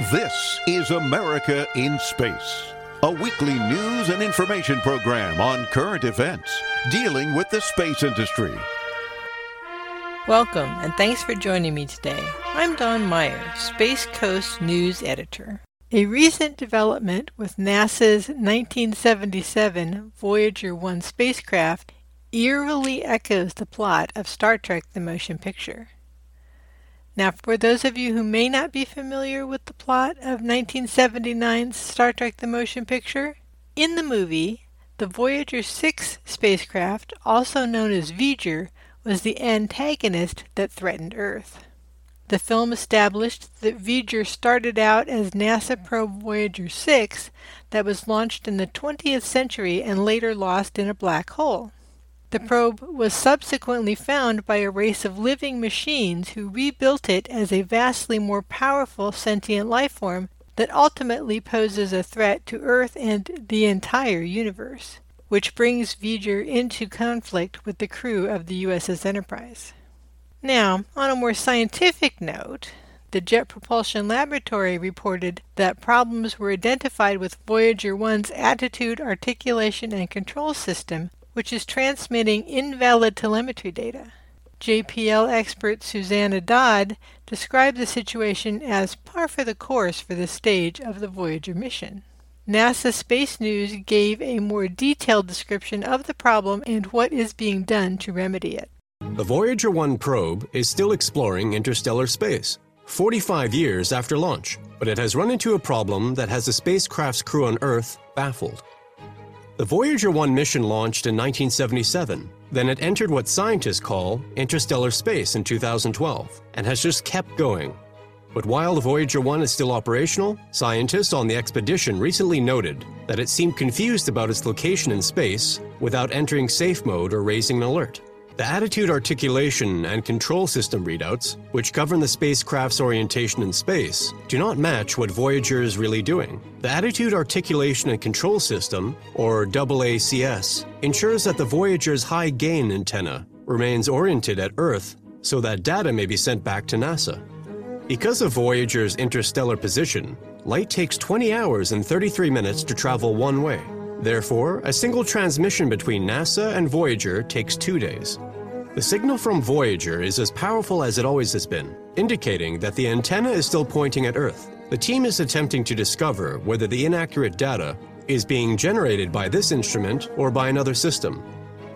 This is America in Space, a weekly news and information program on current events dealing with the space industry. Welcome, and thanks for joining me today. I'm Don Meyer, Space Coast News Editor. A recent development with NASA's 1977 Voyager 1 spacecraft eerily echoes the plot of Star Trek the Motion Picture. Now, for those of you who may not be familiar with the plot of 1979's Star Trek the Motion Picture, in the movie, the Voyager 6 spacecraft, also known as V'ger, was the antagonist that threatened Earth. The film established that V'ger started out as NASA probe Voyager 6 that was launched in the 20th century and later lost in a black hole. The probe was subsequently found by a race of living machines who rebuilt it as a vastly more powerful sentient life form that ultimately poses a threat to Earth and the entire universe, which brings V'ger into conflict with the crew of the USS Enterprise. Now, on a more scientific note, the Jet Propulsion Laboratory reported that problems were identified with Voyager 1's attitude, articulation, and control system which is transmitting invalid telemetry data. JPL expert Suzanne Dodd described the situation as par for the course for this stage of the Voyager mission. NASA Space News gave a more detailed description of the problem and what is being done to remedy it. The Voyager 1 probe is still exploring interstellar space, 45 years after launch, but it has run into a problem that has the spacecraft's crew on Earth baffled. The Voyager 1 mission launched in 1977. Then it entered what scientists call interstellar space in 2012 and has just kept going. But while the Voyager 1 is still operational, scientists on the expedition recently noted that it seemed confused about its location in space without entering safe mode or raising an alert. The attitude articulation and control system readouts, which govern the spacecraft's orientation in space, do not match what Voyager is really doing. The attitude articulation and control system, or AACS, ensures that the Voyager's high gain antenna remains oriented at Earth so that data may be sent back to NASA. Because of Voyager's interstellar position, light takes 20 hours and 33 minutes to travel one way. Therefore, a single transmission between NASA and Voyager takes two days. The signal from Voyager is as powerful as it always has been, indicating that the antenna is still pointing at Earth. The team is attempting to discover whether the inaccurate data is being generated by this instrument or by another system.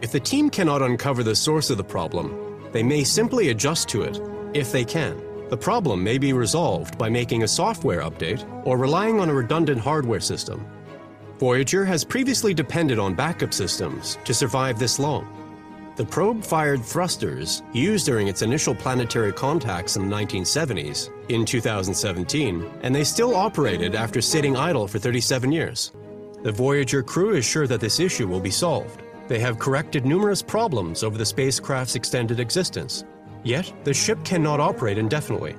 If the team cannot uncover the source of the problem, they may simply adjust to it, if they can. The problem may be resolved by making a software update or relying on a redundant hardware system. Voyager has previously depended on backup systems to survive this long. The probe fired thrusters used during its initial planetary contacts in the 1970s in 2017, and they still operated after sitting idle for 37 years. The Voyager crew is sure that this issue will be solved. They have corrected numerous problems over the spacecraft's extended existence. Yet, the ship cannot operate indefinitely.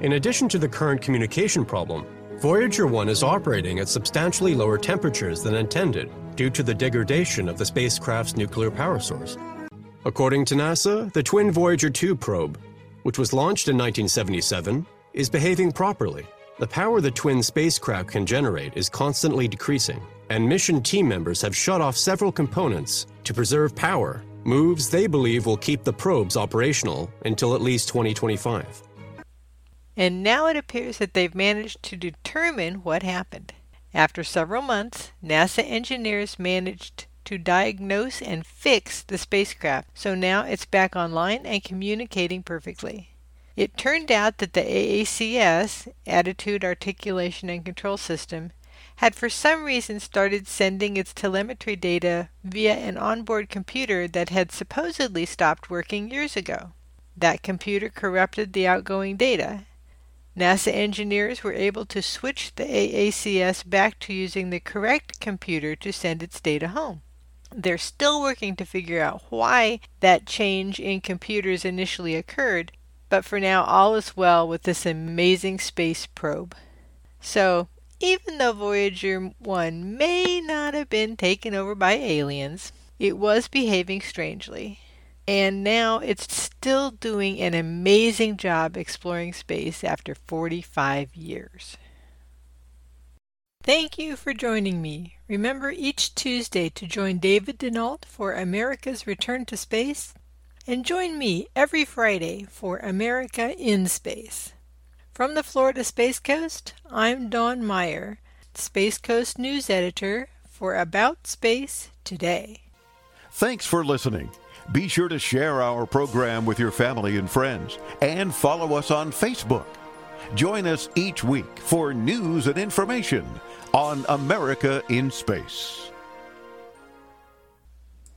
In addition to the current communication problem, Voyager 1 is operating at substantially lower temperatures than intended due to the degradation of the spacecraft's nuclear power source. According to NASA, the twin Voyager 2 probe, which was launched in 1977, is behaving properly. The power the twin spacecraft can generate is constantly decreasing, and mission team members have shut off several components to preserve power, moves they believe will keep the probes operational until at least 2025 and now it appears that they've managed to determine what happened. After several months, NASA engineers managed to diagnose and fix the spacecraft, so now it's back online and communicating perfectly. It turned out that the AACS, Attitude Articulation and Control System, had for some reason started sending its telemetry data via an onboard computer that had supposedly stopped working years ago. That computer corrupted the outgoing data, NASA engineers were able to switch the AACS back to using the correct computer to send its data home. They're still working to figure out why that change in computers initially occurred, but for now all is well with this amazing space probe. So, even though Voyager 1 may not have been taken over by aliens, it was behaving strangely and now it's still doing an amazing job exploring space after 45 years. Thank you for joining me. Remember each Tuesday to join David Denault for America's Return to Space, and join me every Friday for America in Space. From the Florida Space Coast, I'm Dawn Meyer, Space Coast News Editor for About Space Today. Thanks for listening. Be sure to share our program with your family and friends and follow us on Facebook. Join us each week for news and information on America in Space.